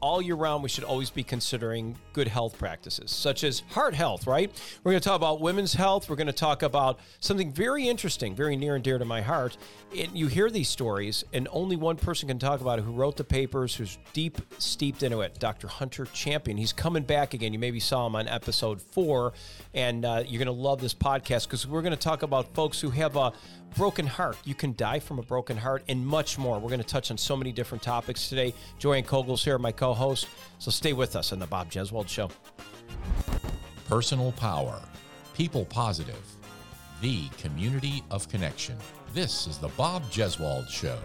all year round, we should always be considering good health practices, such as heart health, right? We're going to talk about women's health. We're going to talk about something very interesting, very near and dear to my heart. And you hear these stories, and only one person can talk about it who wrote the papers, who's deep steeped into it, Dr. Hunter Champion. He's coming back again. You maybe saw him on episode four, and uh, you're going to love this podcast because we're going to talk about folks who have a broken heart. You can die from a broken heart and much more. We're going to touch on so many different topics today. Joanne Cogle's here, my co host. So stay with us on the Bob Jeswald Show. Personal power, people positive, the community of connection. This is the Bob Jeswald Show.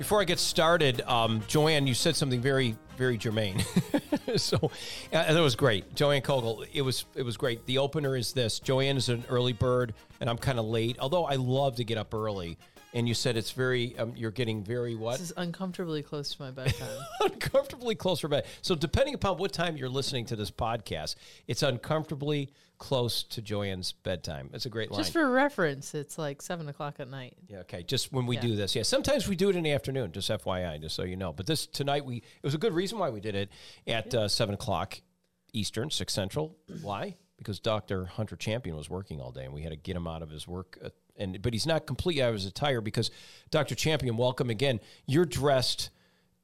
Before I get started, um, Joanne, you said something very, very germane. so uh, that was great, Joanne Cogle. It was, it was great. The opener is this: Joanne is an early bird, and I'm kind of late. Although I love to get up early. And you said it's very, um, you're getting very what? This is uncomfortably close to my bedtime. uncomfortably close for bed. So depending upon what time you're listening to this podcast, it's uncomfortably close to Joanne's bedtime. It's a great line. Just for reference, it's like seven o'clock at night. Yeah. Okay. Just when we Yeah. do this. Yeah. Sometimes we do it in the afternoon. Just FYI, just so you know. But this tonight we it was a good reason why we did it at uh, seven o'clock Eastern, six Central. Why? Because Doctor Hunter Champion was working all day, and we had to get him out of his work. Uh, and but he's not completely out of his attire because Doctor Champion, welcome again. You're dressed.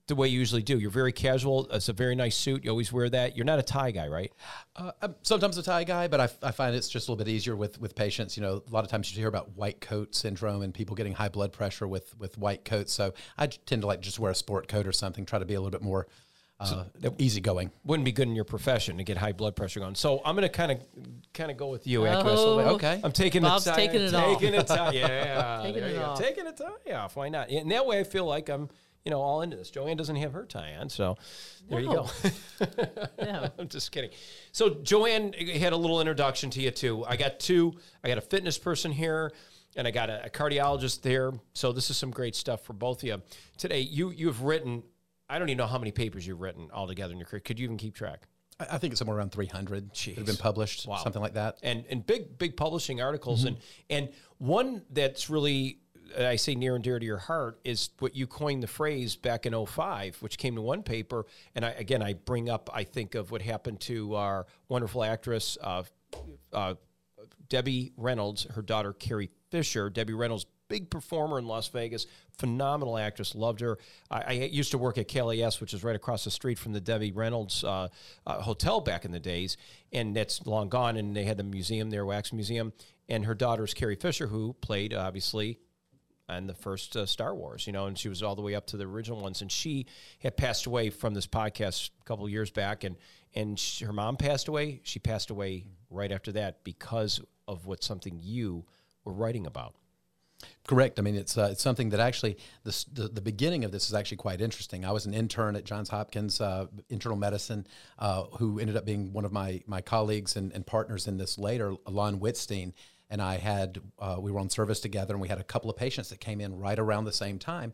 The way you usually do. You're very casual. It's a very nice suit. You always wear that. You're not a tie guy, right? Uh, I'm sometimes a tie guy, but I, I find it's just a little bit easier with, with patients. You know, a lot of times you hear about white coat syndrome and people getting high blood pressure with, with white coats. So I tend to like just wear a sport coat or something, try to be a little bit more uh, easygoing. Wouldn't be good in your profession to get high blood pressure going. So I'm going to kind of kind of go with you, Acura, a little bit. Oh. Okay. I'm taking Bob's the tie, taking it off. taking it tie, yeah, Taking there it off. taking it tie off. Why not? And that way, I feel like I'm, you know, all into this. Joanne doesn't have her tie on, so there you go. Yeah. I'm just kidding. So Joanne had a little introduction to you too. I got two. I got a fitness person here, and I got a, a cardiologist there. So this is some great stuff for both of you today. You you have written. I don't even know how many papers you've written altogether in your career. Could you even keep track? I, I think it's somewhere around 300 that have been published, Wow. something like that. and and big big publishing articles mm-hmm. and and one that's really I say near and dear to your heart is what you coined the phrase back in 05 which came to one paper. And I again I bring up I think of what happened to our wonderful actress uh, uh, Debbie Reynolds her daughter Carrie Fisher. Debbie Reynolds big performer in Las Vegas phenomenal actress loved her. I, I used to work at KLAS which is right across the street from the Debbie Reynolds uh, uh, hotel back in the days. And that's long gone and they had the museum there wax museum. And her daughter is Carrie Fisher who played obviously on the first uh, Star Wars, you know, and she was all the way up to the original ones. And she had passed away from this podcast a couple years back, and and she, her mom passed away. She passed away right after that because of what something you were writing about. Correct. I mean, it's uh, it's something that actually the, the the beginning of this is actually quite interesting. I was an intern at Johns Hopkins uh, internal medicine, uh, who ended up being one of my my colleagues and, and partners in this later, Lon Wittstein, and I had uh, we were on service together, and we had a couple of patients that came in right around the same time.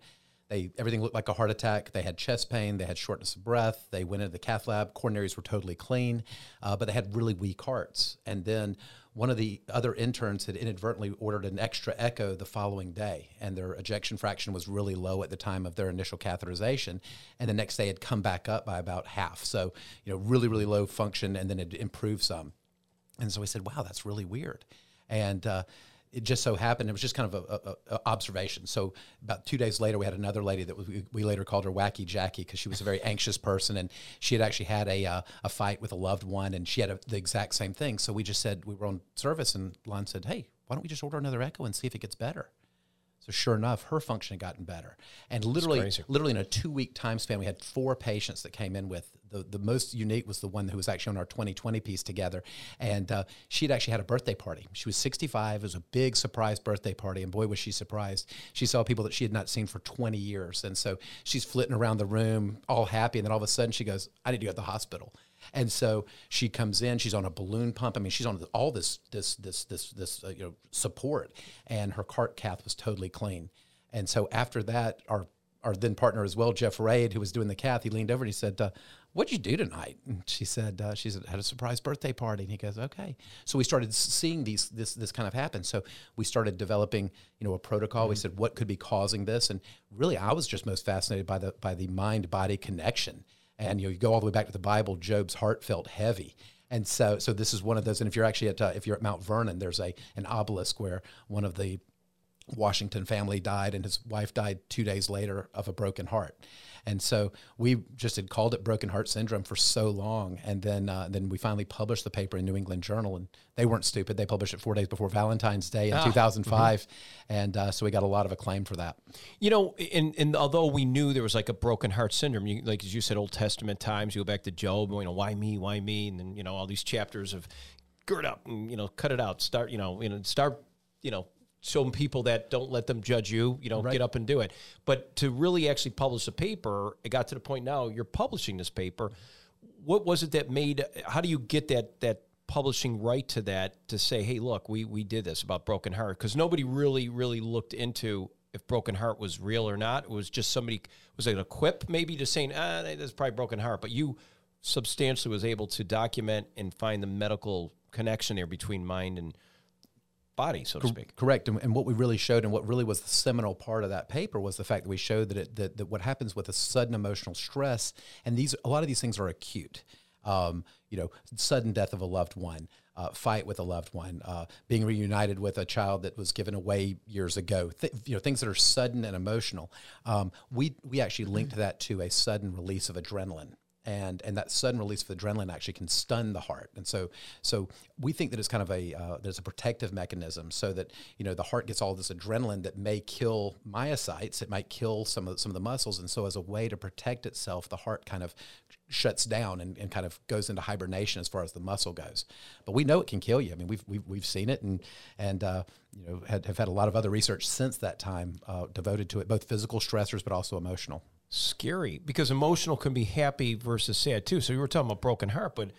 They everything looked like a heart attack. They had chest pain. They had shortness of breath. They went into the cath lab. Coronaries were totally clean, uh, but they had really weak hearts. And then one of the other interns had inadvertently ordered an extra echo the following day, and their ejection fraction was really low at the time of their initial catheterization. And the next day had come back up by about half. So you know, really really low function, and then it improved some. And so we said, wow, that's really weird. And uh, it just so happened, it was just kind of a, a, a observation. So about two days later, we had another lady that we, we later called her Wacky Jackie because she was a very anxious person. And she had actually had a, uh, a fight with a loved one and she had a, the exact same thing. So we just said, we were on service and Lon said, hey, why don't we just order another echo and see if it gets better? So sure enough, her function had gotten better, and literally, literally in a two-week time span, we had four patients that came in with the the most unique was the one who was actually on our 2020 piece together, and uh, she'd actually had a birthday party. She was 65. It was a big surprise birthday party, and boy was she surprised. She saw people that she had not seen for 20 years, and so she's flitting around the room, all happy, and then all of a sudden she goes, "I need to go to the hospital." And so she comes in. She's on a balloon pump. I mean, she's on all this this this this this uh, you know support, and her cart cath was totally clean. And so after that, our our then partner as well, Jeff Rade, who was doing the cath, he leaned over and he said, uh, "What'd you do tonight?" And she said, uh, "She said had a surprise birthday party." And he goes, "Okay." So we started seeing these this this kind of happen. So we started developing, you know, a protocol. We said, "What could be causing this?" And really, I was just most fascinated by the by the mind body connection And you know, you go all the way back to the Bible. Job's heart felt heavy. And so, so this is one of those. And if you're actually at, uh, if you're at Mount Vernon, there's a an obelisk where one of the Washington family died, and his wife died two days later of a broken heart. And so we just had called it broken heart syndrome for so long, and then uh, then we finally published the paper in New England Journal, and they weren't stupid. They published it four days before Valentine's Day in 2005, mm-hmm. and uh, so we got a lot of acclaim for that. You know, and, and although we knew there was like a broken heart syndrome, you, like as you said, Old Testament times, you go back to Job, you know, why me, why me, and then you know all these chapters of gird up and you know cut it out, start you know, you know, start you know some people that don't let them judge you, you know, right. get up and do it. But to really actually publish a paper, it got to the point now you're publishing this paper. What was it that made? How do you get that that publishing right to that to say, hey, look, we we did this about broken heart because nobody really really looked into if broken heart was real or not. It was just somebody was it a quip maybe just saying ah that's probably broken heart, but you substantially was able to document and find the medical connection there between mind and body, so to speak. Correct. And, and, what we really showed, and what really was the seminal part of that paper, was the fact that we showed that, it, that, that what happens with a sudden emotional stress, and these a lot of these things are acute. Um, you know, sudden death of a loved one, uh, fight with a loved one, uh, being reunited with a child that was given away years ago. Th- you know, things that are sudden and emotional. Um, we we actually linked that to a sudden release of adrenaline and and that sudden release of adrenaline actually can stun the heart. And so so we think that it's kind of a uh, there's a protective mechanism so that you know the heart gets all this adrenaline that may kill myocytes it might kill some of some of the muscles. And so as a way to protect itself the heart kind of shuts down and, and kind of goes into hibernation as far as the muscle goes. But we know it can kill you. I mean we've we've, we've seen it and and uh, you know had, have had a lot of other research since that time uh, devoted to it both physical stressors but also emotional scary because emotional can be happy versus sad too. So you were talking about broken heart, but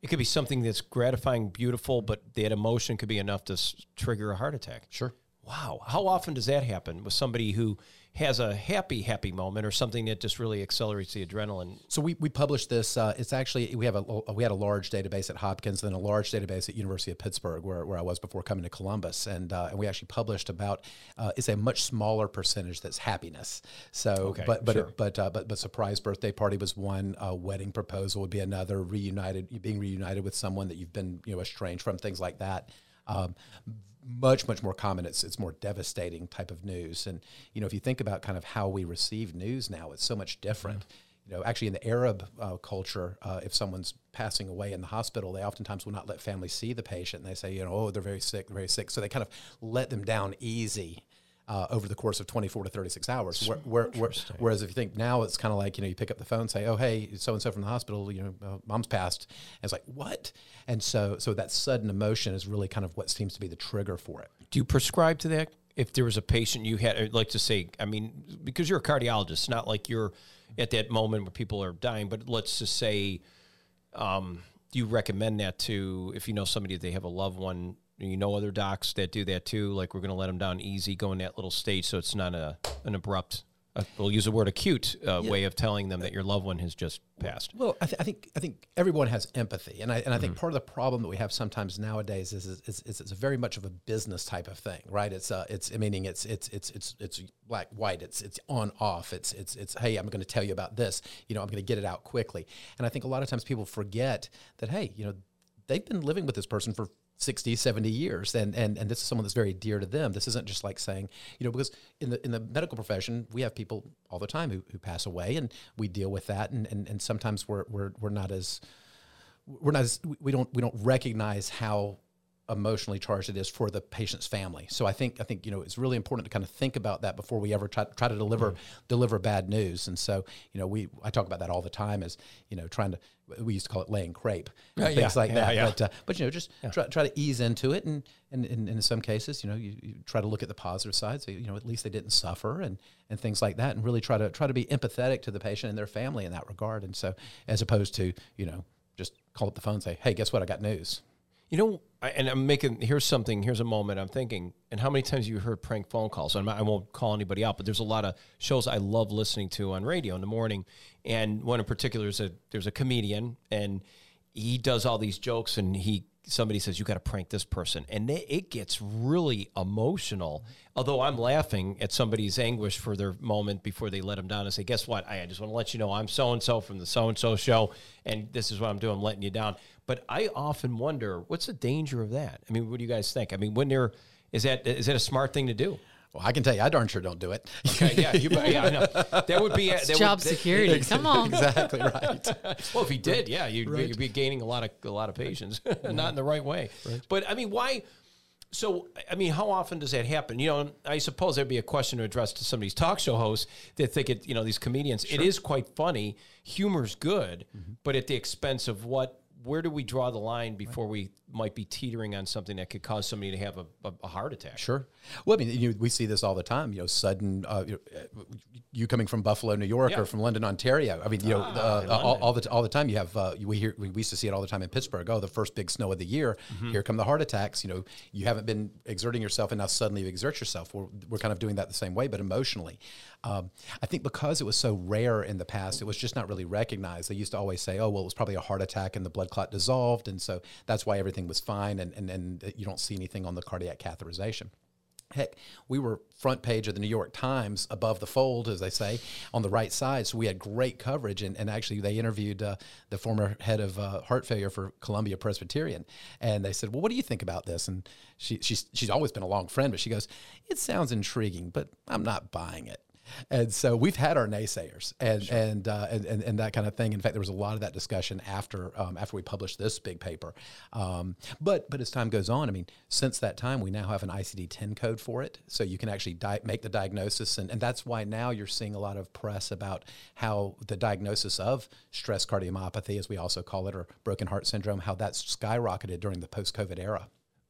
it could be something that's gratifying, beautiful, but that emotion could be enough to s- trigger a heart attack. Sure. Wow. How often does that happen with somebody who has a happy, happy moment or something that just really accelerates the adrenaline. So we, we published this. Uh, it's actually we have a we had a large database at Hopkins and a large database at University of Pittsburgh where, where I was before coming to Columbus, and uh, and we actually published about uh, it's a much smaller percentage that's happiness. So okay, but but sure. it, but uh, but but surprise birthday party was one. wedding proposal would be another. Reunited, being reunited with someone that you've been you know estranged from, things like that. Um, much much more common. It's it's more devastating type of news. And you know if you think about kind of how we receive news now it's so much different. Mm-hmm. you know actually in the arab uh, culture uh, if someone's passing away in the hospital they oftentimes will not let families see the patient. And they say you know oh they're very sick they're very sick. So they kind of let them down easy uh, over the course of 24 to 36 hours. Where, where, where, whereas if you think now it's kind of like, you know, you pick up the phone and say, oh, hey, so-and-so from the hospital, you know, uh, mom's passed. And it's like, what? And so, so that sudden emotion is really kind of what seems to be the trigger for it. Do you prescribe to that? If there was a patient you had, I'd like to say, I mean, because you're a cardiologist, not like you're at that moment where people are dying, but let's just say, um, do you recommend that to if you know somebody they have a loved one you know other docs that do that too. Like we're going to let them down easy, go in that little stage, so it's not a an abrupt. Uh, we'll use the word acute uh, yeah. way of telling them that your loved one has just passed. Well, I, th- I think I think everyone has empathy, and I and I think mm-hmm. part of the problem that we have sometimes nowadays is is, is, is it's a very much of a business type of thing, right? It's uh, it's meaning it's it's it's it's it's black white. It's it's on off. It's it's it's hey, I'm going to tell you about this. You know, I'm going to get it out quickly. And I think a lot of times people forget that hey, you know, they've been living with this person for 60 70 years and, and and this is someone that's very dear to them this isn't just like saying you know because in the in the medical profession we have people all the time who, who pass away and we deal with that and and, and sometimes we're, we're we're not as we're not as we don't we don't recognize how emotionally charged it is for the patient's family. So I think I think you know it's really important to kind of think about that before we ever try, try to deliver mm. deliver bad news. And so you know we I talk about that all the time as you know trying to we used to call it laying crepe uh, things yeah, like yeah, that. Yeah. But uh, but you know just try, try to ease into it and and, and, in some cases you know you, you, try to look at the positive side. So you know at least they didn't suffer and and things like that and really try to try to be empathetic to the patient and their family in that regard. And so as opposed to you know just call up the phone and say hey guess what I got news. You know, I, and I'm making here's something. Here's a moment. I'm thinking, and how many times you heard prank phone calls? I'm, I won't call anybody out, but there's a lot of shows I love listening to on radio in the morning, and one in particular is a there's a comedian, and he does all these jokes, and he somebody says you got to prank this person, and they, it gets really emotional. Although I'm laughing at somebody's anguish for their moment before they let them down and say, "Guess what? I, I just want to let you know I'm so and so from the so and so show, and this is what I'm doing. I'm letting you down." But I often wonder, what's the danger of that? I mean, what do you guys think? I mean, when there is that is that a smart thing to do? Well, I can tell you, I darn sure don't do it. Okay, yeah, you, yeah, I know. That would be that Job would, that- security. Come on. exactly right. Well, if he did, yeah, you'd, be- you'd be gaining a lot of a lot of patients, not in the right way. But I mean, why? So I mean, how often does that happen? You know, I suppose there'd be a question to address to some of these talk show hosts that think it. You know, these comedians. It is quite funny. Humor's good, mm-hmm. but at the expense of what? Where do we draw the line before we might be teetering on something that could cause somebody to have a, a, a heart attack? Sure. Well, I mean, you, we see this all the time. You know, sudden. Uh, you, know, uh, you coming from Buffalo, New York, Yeah. or from London, Ontario. I mean, you know, Ah, uh, all, all the all the time. You have uh, we hear we used to see it all the time in Pittsburgh. Oh, the first big snow of the year. Mm-hmm. Here come the heart attacks. You know, you haven't been exerting yourself, and now suddenly you exert yourself. We're, we're kind of doing that the same way, but emotionally. Um, I think because it was so rare in the past, it was just not really recognized. They used to always say, "Oh, well, it was probably a heart attack, and the blood clot dissolved, and so that's why everything was fine, and and, and you don't see anything on the cardiac catheterization." Heck, we were front page of the New York Times above the fold, as they say, on the right side. So we had great coverage. And, and actually, they interviewed uh, the former head of uh, heart failure for Columbia Presbyterian. And they said, Well, what do you think about this? And she, she's, she's always been a long friend, but she goes, It sounds intriguing, but I'm not buying it. And so we've had our naysayers and and, uh, and and and that kind of thing. In fact, there was a lot of that discussion after um, after we published this big paper. Um, but but as time goes on, I mean, since that time, we now have an ICD-10 code for it, so you can actually di- make the diagnosis, and, and that's why now you're seeing a lot of press about how the diagnosis of stress cardiomyopathy, as we also call it, or broken heart syndrome, how that's skyrocketed during the post-COVID era.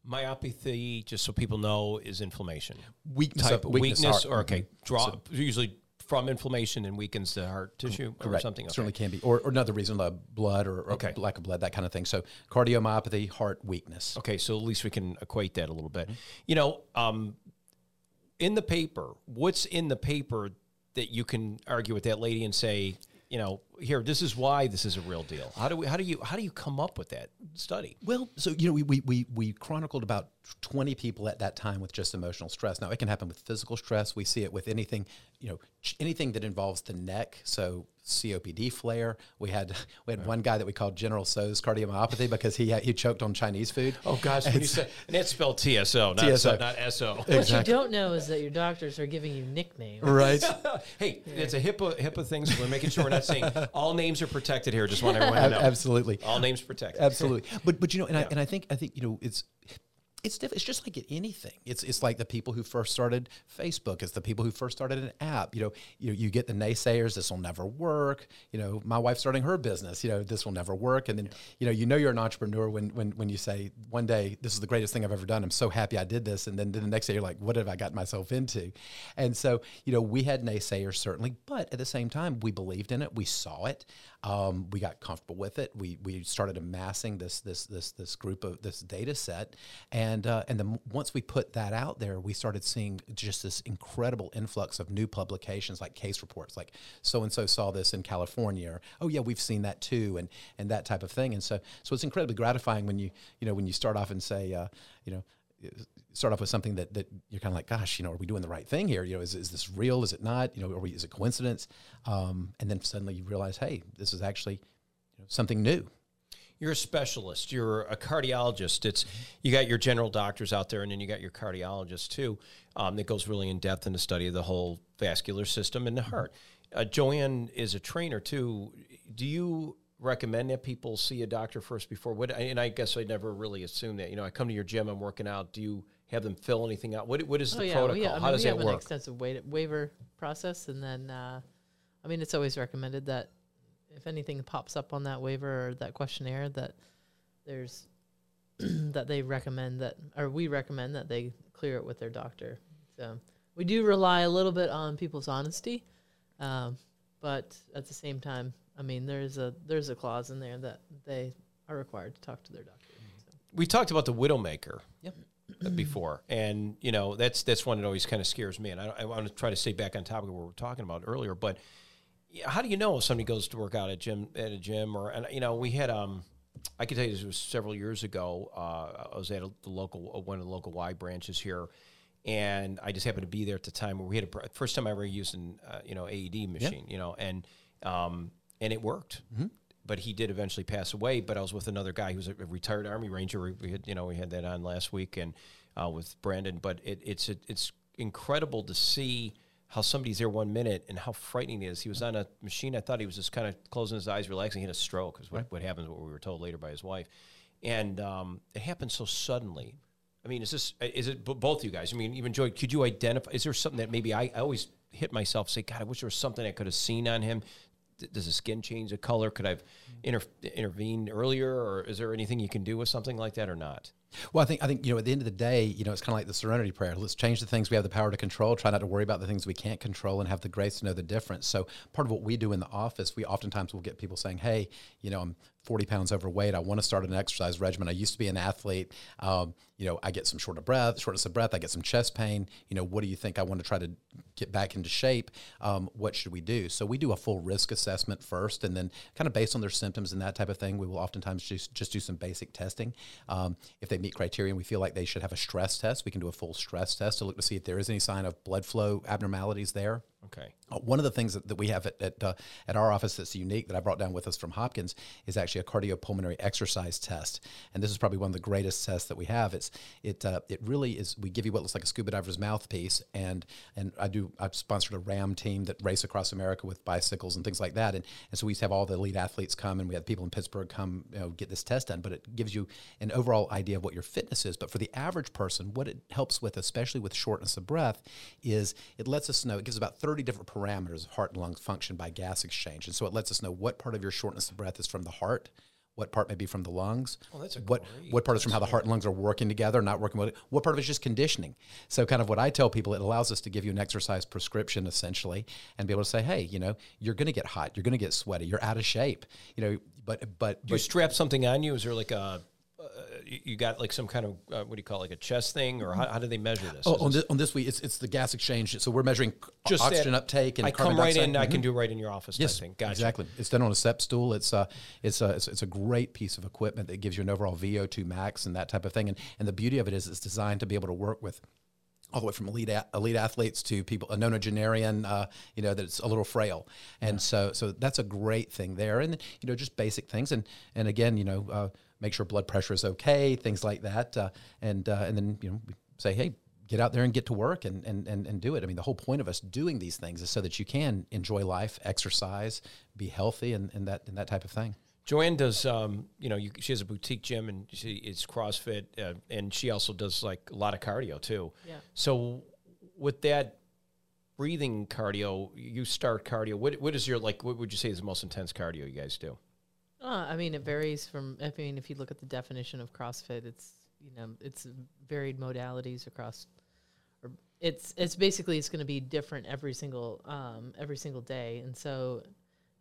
Myopathy, just so people know, is inflammation. Weakness type of- weakness, weakness, or okay, draw usually from inflammation and weakens the heart tissue or Correct. something. Okay. Certainly can be, or, or another reason, uh, blood or, or Okay. lack of blood, that kind of thing. So cardiomyopathy, heart weakness. Okay, so at least we can equate that a little Mm-hmm. bit. You know, um, in the paper, what's in the paper that you can argue with that lady and say, you know, here, this is why this is a real deal. How do we? How do you? How do you come up with that study? Well, so you know, we, we we we chronicled about twenty people at that time with just emotional stress. Now it can happen with physical stress. We see it with anything, you know, anything that involves the neck. So COPD flare. We had we had one guy that we called General Tso's cardiomyopathy because he had, he choked on Chinese food. Oh gosh, when you said and that's spelled TSO, not TSO. so, not SO. What you don't know is that your doctors are giving you nicknames. Right. hey, it's a HIPAA HIPAA thing, so we're making sure we're not saying all names are protected here. Just want everyone to know. Absolutely. All names protected. Absolutely. But but you know, and I and I think I think you know it's. It's diff- it's just like anything. It's it's like the people who first started Facebook. It's the people who first started an app. You know, you you get the naysayers. This will never work. You know, my wife's starting her business. You know, this will never work. And then you know, you know, you're an entrepreneur when when when you say one day this is the greatest thing I've ever done. I'm so happy I did this. And then, then the next day you're like, what have I gotten myself into? And so you know, we had naysayers certainly, but at the same time, we believed in it. We saw it. Um, we got comfortable with it. We we started amassing this this this this group of this data set, and uh, and then once we put that out there, we started seeing just this incredible influx of new publications like case reports, like so and so saw this in California, or oh yeah, we've seen that too, and and that type of thing. And so so it's incredibly gratifying when you you know when you start off and say uh, you know start off with something that, that you're kind of like, gosh, you know, are we doing the right thing here? You know, is, is this real? Is it not? You know, we, is it coincidence? Um, and then suddenly you realize, hey, this is actually you know, something new. You're a specialist. You're a cardiologist. It's you got your general doctors out there, and then you got your cardiologist too. Um, that goes really in depth in the study of the whole vascular system and the heart. Uh, Joanne is a trainer too. Do you recommend that people see a doctor first before? What? And I guess I never really assumed that. You know, I come to your gym, I'm working out. Do you have them fill anything out? What What is the oh yeah, protocol? yeah. I How mean, does we that have an extensive wa- waiver process, and then uh, I mean, it's always recommended that if anything pops up on that waiver or that questionnaire, that there's that they recommend that, or we recommend that they clear it with their doctor. So we do rely a little bit on people's honesty, um, but at the same time, I mean, there's a there's a clause in there that they are required to talk to their doctor. So. we talked about the widowmaker Yep. before, and you know that's that's one that always kind of scares me. And I, I want to try to stay back on topic of what we were talking about earlier. But how do you know if somebody goes to work out at gym at a gym or and you know we had um I can tell you this was several years ago. Uh, I was at a, the local uh, one of the local Y branches here, and I just happened to be there at the time where we had a first time I ever used an uh, you know AED machine, you know, and um, and it worked. But he did eventually pass away. But I was with another guy who was a retired Army Ranger. We- We had you know we had that on last week and uh, with Brandon. But it, it's it's incredible to see how somebody's there one minute and how frightening it is. He was on a machine. I thought he was just kind of closing his eyes, relaxing. He had a stroke, is what, what happens, what we were told later by his wife. And um, it happened so suddenly. I mean, is this, is it b- both you guys? I mean, even Joy, could you identify, is there something that maybe I, I always hit myself, say, God, I wish there was something I could have seen on him. D- Does the skin change the color? Could I have inter- intervened earlier? Or is there anything you can do with something like that or not? Well, I think I think you know at the end of the day, you know, it's kind of like the Serenity Prayer. Let's change the things we have the power to control. Try not to worry about the things we can't control, and have the grace to know the difference. So, part of what we do in the office, we oftentimes will get people saying, "Hey, you know, I'm 40 pounds overweight. I want to start an exercise regimen. I used to be an athlete. Um, you know, I get some short of breath, shortness of breath. I get some chest pain. You know, what do you think? I want to try to get back into shape. Um, what should we do? So we do a full risk assessment first, and then kind of based on their symptoms and that type of thing, we will oftentimes just just do some basic testing. Um, if they meet criteria and we feel like they should have a stress test, we can do a full stress test to look to see if there is any sign of blood flow abnormalities there. Okay. Uh, One of the things that, that we have at at, uh, at our office that's unique that I brought down with us from Hopkins is actually a cardiopulmonary exercise test, and this is probably one of the greatest tests that we have. It's it uh, it really is. We give you what looks like a scuba diver's mouthpiece, and and I do I've sponsored a RAAM team that race across America with bicycles and things like that, and and so we have all the elite athletes come, and we had people in Pittsburgh come you know get this test done, but it gives you an overall idea of what your fitness is. But for the average person, what it helps with, especially with shortness of breath, is it lets us know it gives about 30 different parameters of heart and lung function by gas exchange. And so it lets us know what part of your shortness of breath is from the heart, what part may be from the lungs, Oh, that's a what great- what part is from how the heart and lungs are working together, not working with it, what part of it is just conditioning. So kind of what I tell people, it allows us to give you an exercise prescription essentially and be able to say, hey, you know, you're going to get hot, you're going to get sweaty, you're out of shape, you know, but but, Do you but strap something on you? Is there like a, you got like some kind of, uh, what do you call it, like a chest thing? Or how, how do they measure this? Oh, on this on this week, it's, it's the gas exchange. So we're measuring just oxygen uptake and I carbon come right dioxide. in, I Mhm. can do right in your office Yes. Gotcha. exactly. It's done on a SEP stool. It's uh, it's a it's, it's a great piece of equipment that gives you an overall VO2 max and that type of thing. And and the beauty of it is it's designed to be able to work with all the way from elite a- elite athletes to people a nonagenarian, uh, you know, that's a little frail, and so so that's a great thing there, and you know just basic things, and and again, you know, uh, make sure blood pressure is okay, things like that, uh, and uh, and then you know say hey. Get out there and get to work and, and, and, and do it. I mean, the whole point of us doing these things is so that you can enjoy life, exercise, be healthy, and, and that and that type of thing. Joanne does, um, you know, you, she has a boutique gym and she is CrossFit, uh, and she also does like a lot of cardio too. Yeah. So with that breathing cardio, you start cardio. What what is your like? What would you say is the most intense cardio you guys do? Uh, I mean, it varies from. I mean, if you look at the definition of CrossFit, it's you know it's varied modalities across. Or it's it's basically it's going to be different every single um, every single day, and so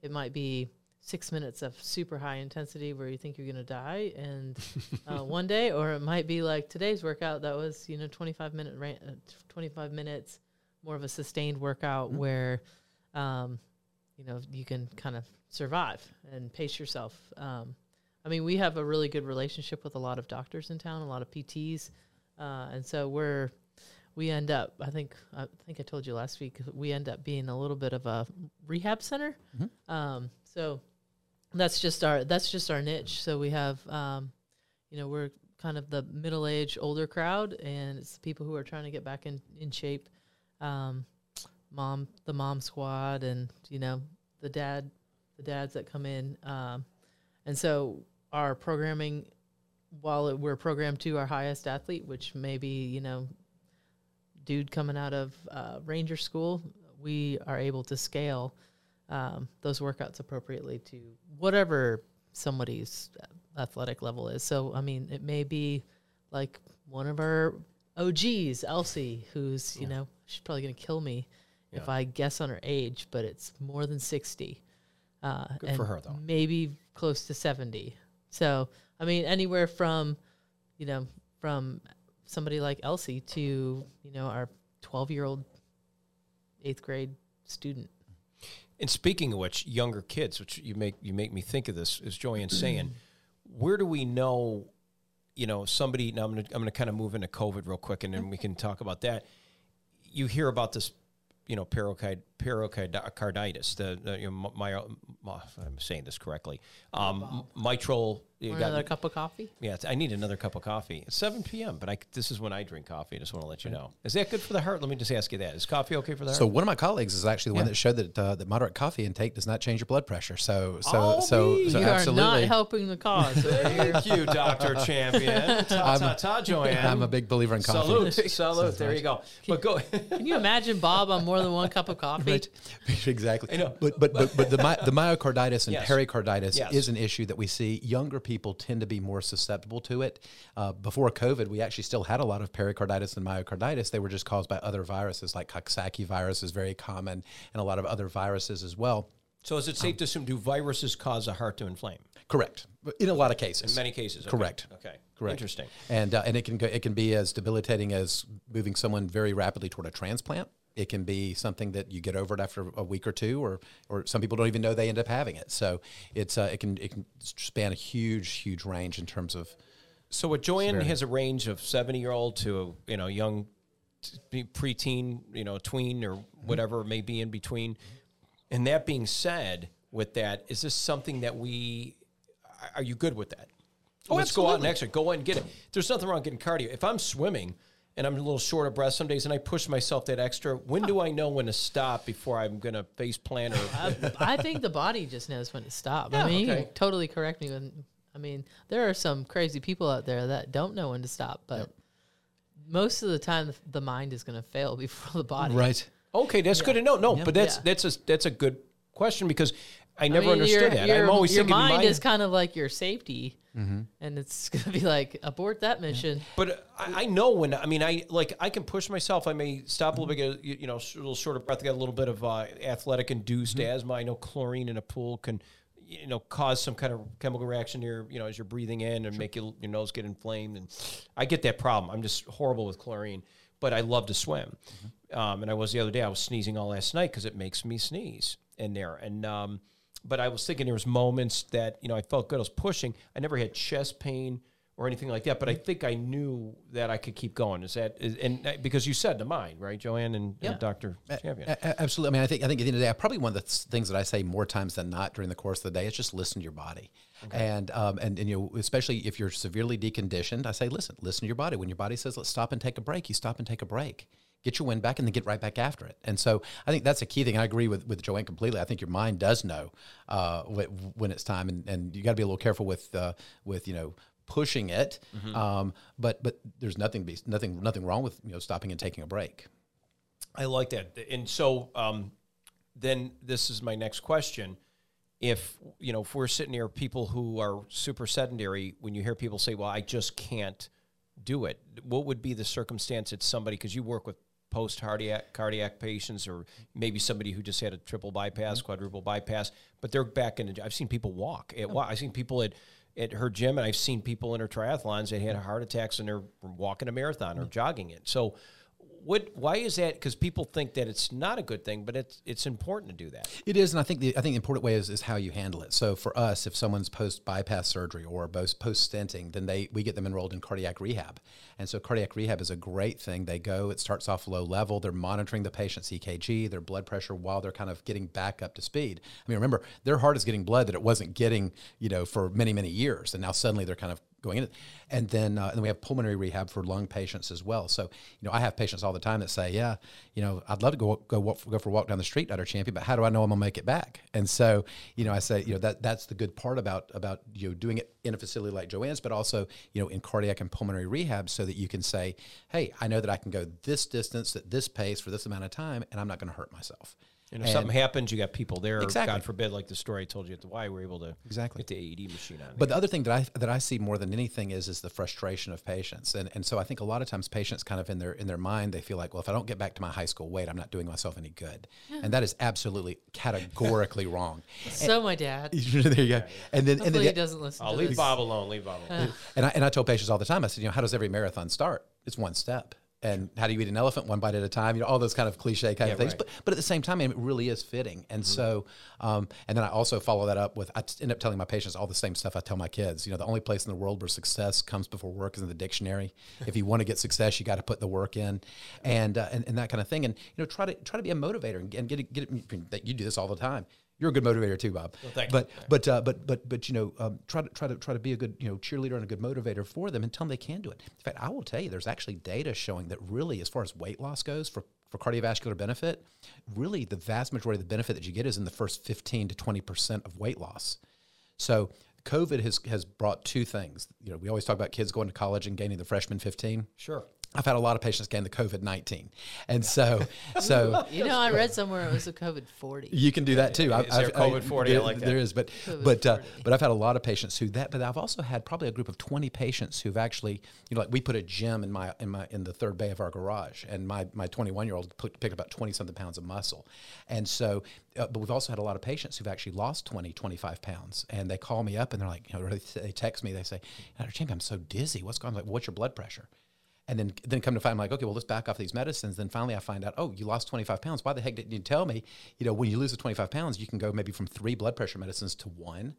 it might be six minutes of super high intensity where you think you're going to die, and uh, one day, or it might be like today's workout that was you know 25 minute ran- uh, 25 minutes more of a sustained workout where um, you know you can kind of survive and pace yourself. Um, i mean we have a really good relationship with a lot of doctors in town a lot of pts uh, and so we're we end up i think i think i told you last week we end up being a little bit of a rehab center. Um, so that's just our that's just our niche. So we have um, you know we're kind of the middle-aged older crowd and it's the people who are trying to get back in, in shape. Um, mom the mom squad and you know the dad the dads that come in um, and so our programming while it, we're programmed to our highest athlete which may be you know dude coming out of uh, ranger school we are able to scale um, those workouts appropriately to whatever somebody's athletic level is. So i mean it may be like one of our OGs, Elsie, who's, you know, she's probably going to kill me if I guess on her age, but it's more than 60. Uh, Good for her, though. Maybe close to 70. So, I mean, anywhere from, you know, from somebody like Elsie to, you know, our 12 year old eighth grade student. And speaking of which, younger kids, which you make you make me think of this, as Joanne's saying, where do we know? You know, somebody. Now I'm gonna I'm gonna kind of move into COVID real quick, and then we can talk about that. You hear about this, you know, pericard, pericarditis. The, the you know, my, my, I'm saying this correctly. Um, mitral. You got- another cup of coffee? yeah, I need another cup of coffee. It's 7 p.m., but I, this is when I drink coffee. I just want to let you know. Is that good for the heart? Let me just ask you that. Is coffee okay for the heart? So one of my colleagues is actually the one Yeah. that showed that uh, that moderate coffee intake does not change your blood pressure. So so Oh, so, so you are absolutely. not helping the cause. Thank you, Dr. Champion. Ta ta ta, Joanne. I'm a big believer in coffee. Salute, salute. There you go. But go. Can you imagine Bob on more than one cup of coffee? Right. exactly. I know. But but but but the my, the myocarditis and Yes. pericarditis Yes. is an issue that we see. Younger people tend to be more susceptible to it. Uh, before COVID, we actually still had a lot of pericarditis and myocarditis. They were just caused by other viruses, like Coxsackie virus is very common, and a lot of other viruses as well. so is it safe to assume do viruses cause a heart to inflame? Correct. In a lot of cases. In many cases. okay. Correct. Okay. Correct. Interesting. And uh, and it can go, it can be as debilitating as moving someone very rapidly toward a transplant. It can be something that you get over it after a week or two, or or some people don't even know they end up having it. So it's uh, it can it can span a huge huge range in terms of So what Joanne has a range of 70 year old to, you know, young preteen, you know, tween or whatever it may be in between. And that being said, with that, is this something that we are you good with that? Oh, Let's go out and absolutely. exercise. Go out and get it. There's nothing wrong getting cardio. If I'm swimming and I'm a little short of breath some days and I push myself that extra, when do I know when to stop before I'm going to face plant or I, I think the body just knows when to stop. Yeah, I mean, you can totally correct me when. I mean, there are some crazy people out there that don't know when to stop, but most of the time, the, the mind is going to fail before the body. right. Okay, that's good to know. No, but that's Yeah. that's a that's a good question because I never mean, understood your- that. Your, I'm always your thinking mind mine is kind of like your safety, and it's going to be like abort that mission. But I, I know when I mean I like I can push myself. I may stop a little bit, you you know, a little short of breath. I got a little bit of uh, athletic induced asthma. I know chlorine in a pool can, you know, cause some kind of chemical reaction here. You know, as you're breathing in and make you, your nose get inflamed. And I get that problem. I'm just horrible with chlorine. But I love to swim, um, and I was the other day. I was sneezing all last night because it makes me sneeze in there. And um, but I was thinking there was moments that you know I felt good. I was pushing. I never had chest pain or anything like that. But I think I knew that I could keep going. Is that is, and uh, because you said the mind, right, Joanne and, and Doctor Champion? A- a- Absolutely. I mean, I think I think at the end of the day, probably one of the th- things that I say more times than not during the course of the day is just listen to your body, and um, and and you know, especially if you're severely deconditioned, I say listen, listen to your body. When your body says let's stop and take a break, you stop and take a break. Get your wind back and then get right back after it. And so I think that's a key thing. I agree with, with Joanne completely. I think your mind does know uh, when it's time, and, and you got to be a little careful with uh, with you know pushing it. Um, but but there's nothing be, nothing nothing wrong with you know stopping and taking a break. I like that. And so um, then this is my next question. If you know, if we're sitting here, people who are super sedentary, when you hear people say, "Well, I just can't do it," what would be the circumstance that somebody, because you work with post cardiac cardiac patients, or maybe somebody who just had a triple bypass, mm-hmm. quadruple bypass, but they're back in. The, I've seen people walk. At, oh. wa- I've seen people at at her gym, and I've seen people in her triathlons that had mm-hmm. heart attacks and they're walking a marathon or mm-hmm. jogging it. So what why is that because people think that it's not a good thing but it's it's important to do that It is, and I think the I think the important way is, is how you handle it. So for us, if someone's post bypass surgery or post post stenting, then they we get them enrolled in cardiac rehab, and so cardiac rehab is a great thing. They go, it starts off low level. They're monitoring the patient's EKG, their blood pressure while they're kind of getting back up to speed. I mean, remember their heart is getting blood that it wasn't getting, you know, for many many years, and now suddenly they're kind of going in. And then uh, and we have pulmonary rehab for lung patients as well. So you know, I have patients all the time that say, yeah, you know, I'd love to go go walk, go for a walk down the street, Dr. Champion, but how do I know I'm gonna make it back? And so you know, I say, you know, that that's the good part about about you know doing it in a facility like Joanne's, but also you know in cardiac and pulmonary rehab, so that you can say, hey, I know that I can go this distance at this pace for this amount of time, and I'm not going to hurt myself. And if something happens you got people there Exactly. god forbid like the story i told you at the y we're able to Exactly. get the aed machine on But the other thing that I that I see more than anything is is the frustration of patients, and and so I think a lot of times patients kind of in their in their mind they feel like, well, if I don't get back to my high school weight, I'm not doing myself any good, and that is absolutely categorically wrong. So my dad. there you go. And then and Hopefully he doesn't listen. i'll to leave this. bob alone leave bob alone and I and I tell patients all the time, I said, you know, how does every marathon start? It's one step. And how do you eat an elephant one bite at a time? You know, all those kind of cliche kind Yeah, of things. right. But but at the same time, it really is fitting. And so, um, and then I also follow that up with I end up telling my patients all the same stuff I tell my kids. You know, the only place in the world where success comes before work is in the dictionary. if you want to get success, you got to put the work in, and, uh, and and that kind of thing. And you know, try to try to be a motivator and, and get it, get it. That you do this all the time. You're a good motivator too, Bob. thank you. but but uh, but but but you know, um, try to try to try to be a good you know cheerleader and a good motivator for them and tell them they can do it. In fact, I will tell you, there's actually data showing that really, as far as weight loss goes, for for cardiovascular benefit, really the vast majority of the benefit that you get is in the first 15 to 20 percent of weight loss. So COVID has has brought two things. You know, we always talk about kids going to college and gaining the freshman 15. Sure. I've had a lot of patients gain the COVID 19, and so so You know, I read somewhere it was a COVID 40. you can do that too. Is there COVID 40? I there- like that. There is, but COVID but uh, but I've had a lot of patients who that. But I've also had probably a group of twenty patients who've actually, you know, like we put a gym in my in my in the third bay of our garage, and my my twenty one year old picked about twenty something pounds of muscle, and so. Uh, but we've also had a lot of patients who've actually lost 20, 25 pounds, and they call me up and they're like, you know, they, they text me, they say, Dr. Champion, I'm so dizzy. What's going on? Like, what's your blood pressure? And then, then come to find, I'm like, okay, well, let's back off these medicines. Then finally, I find out, oh, you lost 25 pounds. Why the heck didn't you tell me? You know, when you lose the 25 pounds, you can go maybe from three blood pressure medicines to one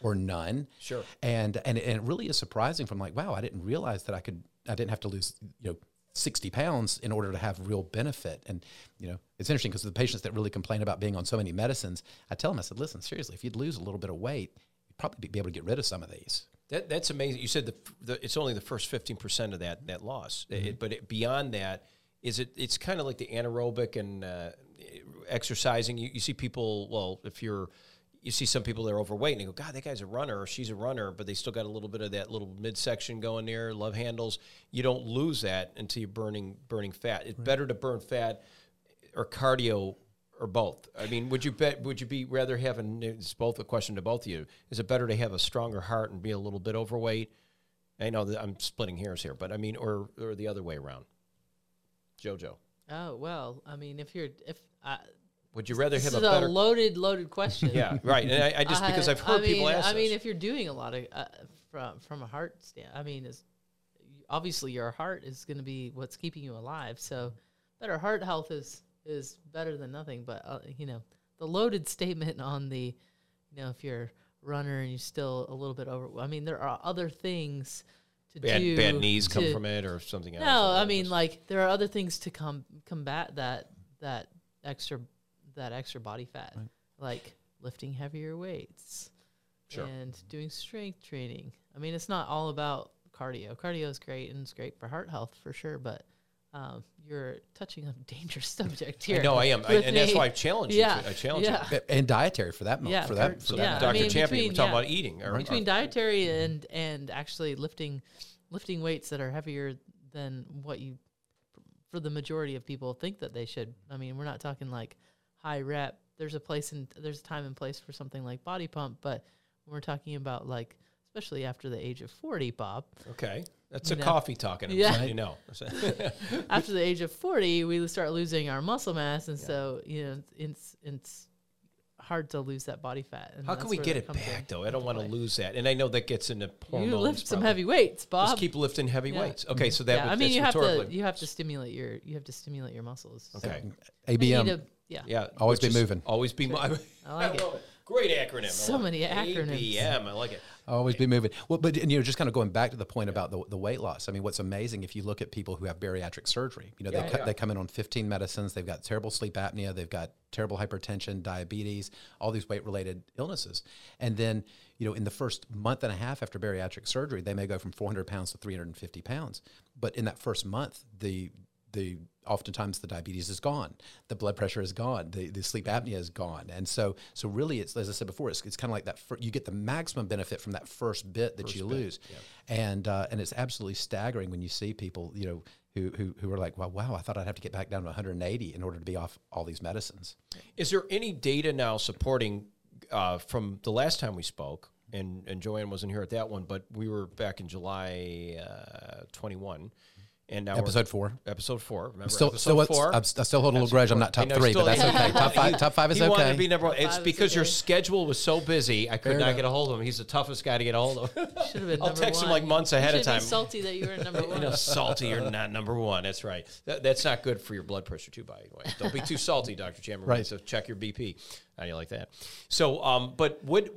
or none. Sure. And and and it really is surprising. From like, wow, I didn't realize that I could, I didn't have to lose, you know, 60 pounds in order to have real benefit. And you know, it's interesting because the patients that really complain about being on so many medicines, I tell them, I said, listen, seriously, if you'd lose a little bit of weight, you'd probably be able to get rid of some of these. That, that's amazing. You said the, the it's only the first fifteen percent of that that loss, Mm-hmm. It- but it, beyond that, is it? It's kind of like the anaerobic and uh, exercising. You, you see people. Well, if you're, you see some people that are overweight and they go, God, that guy's a runner or she's a runner, but they still got a little bit of that little midsection going there, love handles. You don't lose that until you're burning burning fat. It's better to burn fat or cardio or both? I mean, would you bet? Would you be rather having? It's both a question to both of you. Is it better to have a stronger heart and be a little bit overweight? I know that I'm splitting hairs here, but I mean, or or the other way around. Jojo, Oh, well, I mean, if you're, if, I, would you rather this have is a a better? loaded, loaded question. yeah, right. And I, I just because I've heard I mean, people ask I mean, if you're doing a lot of uh, from from a heart stand, I mean, is obviously your heart is going to be what's keeping you alive. So, better heart health is is better than nothing. But uh, you know, the loaded statement on the, you know, if you're a runner and you're still a little bit over, I mean, there are other things to bad, do. bad knees come from it or something else. no, I mean just- like there are other things to com- combat that that extra that extra body fat, like lifting heavier weights Sure. and doing strength training. I mean, it's not all about cardio. Cardio is great and it's great for heart health for sure, but um, you're touching on a dangerous subject here. I know I am, I, with and that's why I challenge Yeah, you. To, I challenge yeah. you. and dietary for that mo- Yeah, for that for- for yeah, that I Dr. mean, Champion, we're talking yeah. about eating. Or, between or- dietary and and actually lifting lifting weights that are heavier than what you for the majority of people think that they should. I mean, we're not talking like high rep. There's a place and there's a time and place for something like body pump, but when we're talking about like especially after the age of 40, Bob, okay, that's You a know. coffee talking. Yeah. Yeah, you know. after the age of 40, we start losing our muscle mass and so, you know, it's it's hard to lose that body fat. And How can we get it back though? I don't want to lose that, and I know that gets into hormones. You lift some probably. heavy weights, Bob. Just keep lifting heavy Yeah. weights. Okay, so that yeah, was, I mean, you have to you have to stimulate your you have to stimulate your muscles. Okay. you ABM. to- yeah, Yeah, Always which be moving. Always be. mo- I like it. love it. Great acronym. So love many it. acronyms. ABM. I like it. Always be moving. Well, but and, you know, just kind of going back to the point about the, the weight loss. I mean, what's amazing if you look at people who have bariatric surgery, you know, they, Yeah, co- yeah. they come in on 15 medicines, they've got terrible sleep apnea, they've got terrible hypertension, diabetes, all these weight related illnesses. And then, you know, in the first month and a half after bariatric surgery, they may go from 400 pounds to 350 pounds. But in that first month, the the oftentimes the diabetes is gone, the blood pressure is gone, the, the sleep apnea is gone, and so so really it's as I said before, it's, it's kind of like that. Fir- you get the maximum benefit from that first bit that you lose, and uh, and it's absolutely staggering when you see people you know who who who are like, well, wow, I thought I'd have to get back down to 180 in order to be off all these medicines. Is there any data now supporting uh, from the last time we spoke? And and Joanne wasn't here at that one, but we were back in July uh, 21, and now Episode four. Episode four. Remember Still, episode still, four? I'm, I still hold a little grudge. I'm not I top know, three, but that's okay. Top five, top five is he wanted to be okay. number one. It's five is because your schedule was so busy, I could Fair not enough. get a hold of him. He's the toughest guy to get a hold of. Should have been I'll number text him like months You ahead of should be time. salty that you were number one. you one. know, salty, you're not number one. That's right. That, that's not good for your blood pressure, too, by the way. Don't be too salty, Dr. Chamberlain. Right. So check your BP. How do you like that? So, um, but what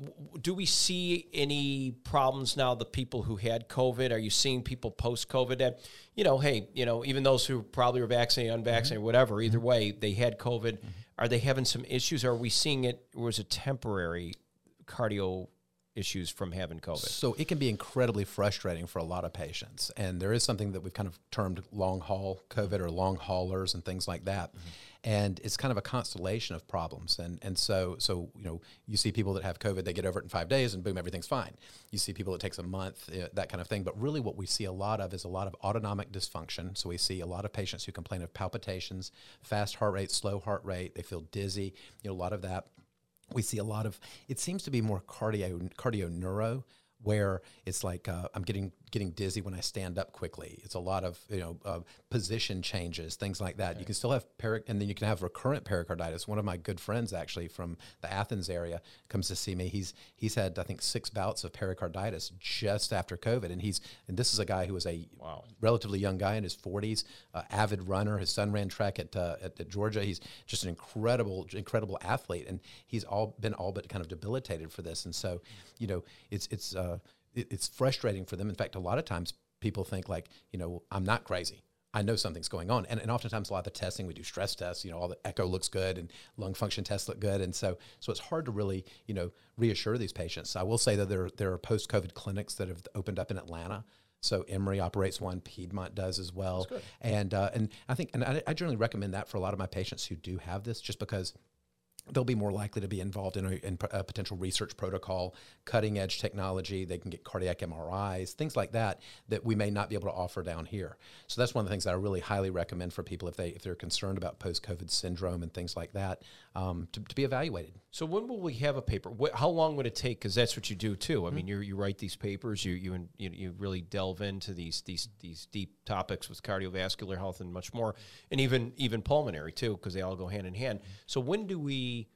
do we see any problems now? The people who had COVID, are you seeing people post COVID that, you know, hey, you know, even those who probably were vaccinated, unvaccinated, mm-hmm. whatever, either mm-hmm. way, they had COVID. Mm-hmm. Are they having some issues? Are we seeing it? Was it temporary cardio issues from having COVID? So it can be incredibly frustrating for a lot of patients. And there is something that we've kind of termed long haul COVID or long haulers and things like that. And it's kind of a constellation of problems. And and so so you know you see people that have COVID, they get over it in five days, and boom, everything's fine. You see people it takes a month, uh, that kind of thing. But really, what we see a lot of is a lot of autonomic dysfunction. So we see a lot of patients who complain of palpitations, fast heart rate, slow heart rate. They feel dizzy. You know, a lot of that we see a lot of it seems to be more cardio cardio neuro where it's like uh, I'm getting getting dizzy when I stand up quickly. It's a lot of you know uh, position changes, things like that. You can still have peri- and then you can have recurrent pericarditis. One of my good friends actually from the Athens area comes to see me. He's he's had I think six bouts of pericarditis just after COVID, and he's and this is a guy who was a Wow. relatively young guy in his 40s, uh, avid runner. His son ran track at, uh, at at Georgia. He's just an incredible incredible athlete, and he's all been all but kind of debilitated for this. And so, you know, it's it's uh, it, it's frustrating for them. In fact, a lot of times people think like, you know, I'm not crazy. I know something's going on, and, and oftentimes a lot of the testing we do stress tests. You know, all the echo looks good and lung function tests look good, and so so it's hard to really you know reassure these patients. I will say that there there are post COVID clinics that have opened up in Atlanta. So Emory operates one, Piedmont does as well, and uh, and I think and I, I generally recommend that for a lot of my patients who do have this, just because they'll be more likely to be involved in a, in a potential research protocol, cutting edge technology. They can get cardiac MRIs, things like that that we may not be able to offer down here. So that's one of the things that I really highly recommend for people if they if they're concerned about post COVID syndrome and things like that um, to, to be evaluated. So when will we have a paper? Wh- how long would it take? Because that's what you do too. I mean, mm-hmm. you you write these papers. You you you you really delve into these these these deep topics with cardiovascular health and much more, and even even pulmonary too, because they all go hand in hand. Mm-hmm. So when do we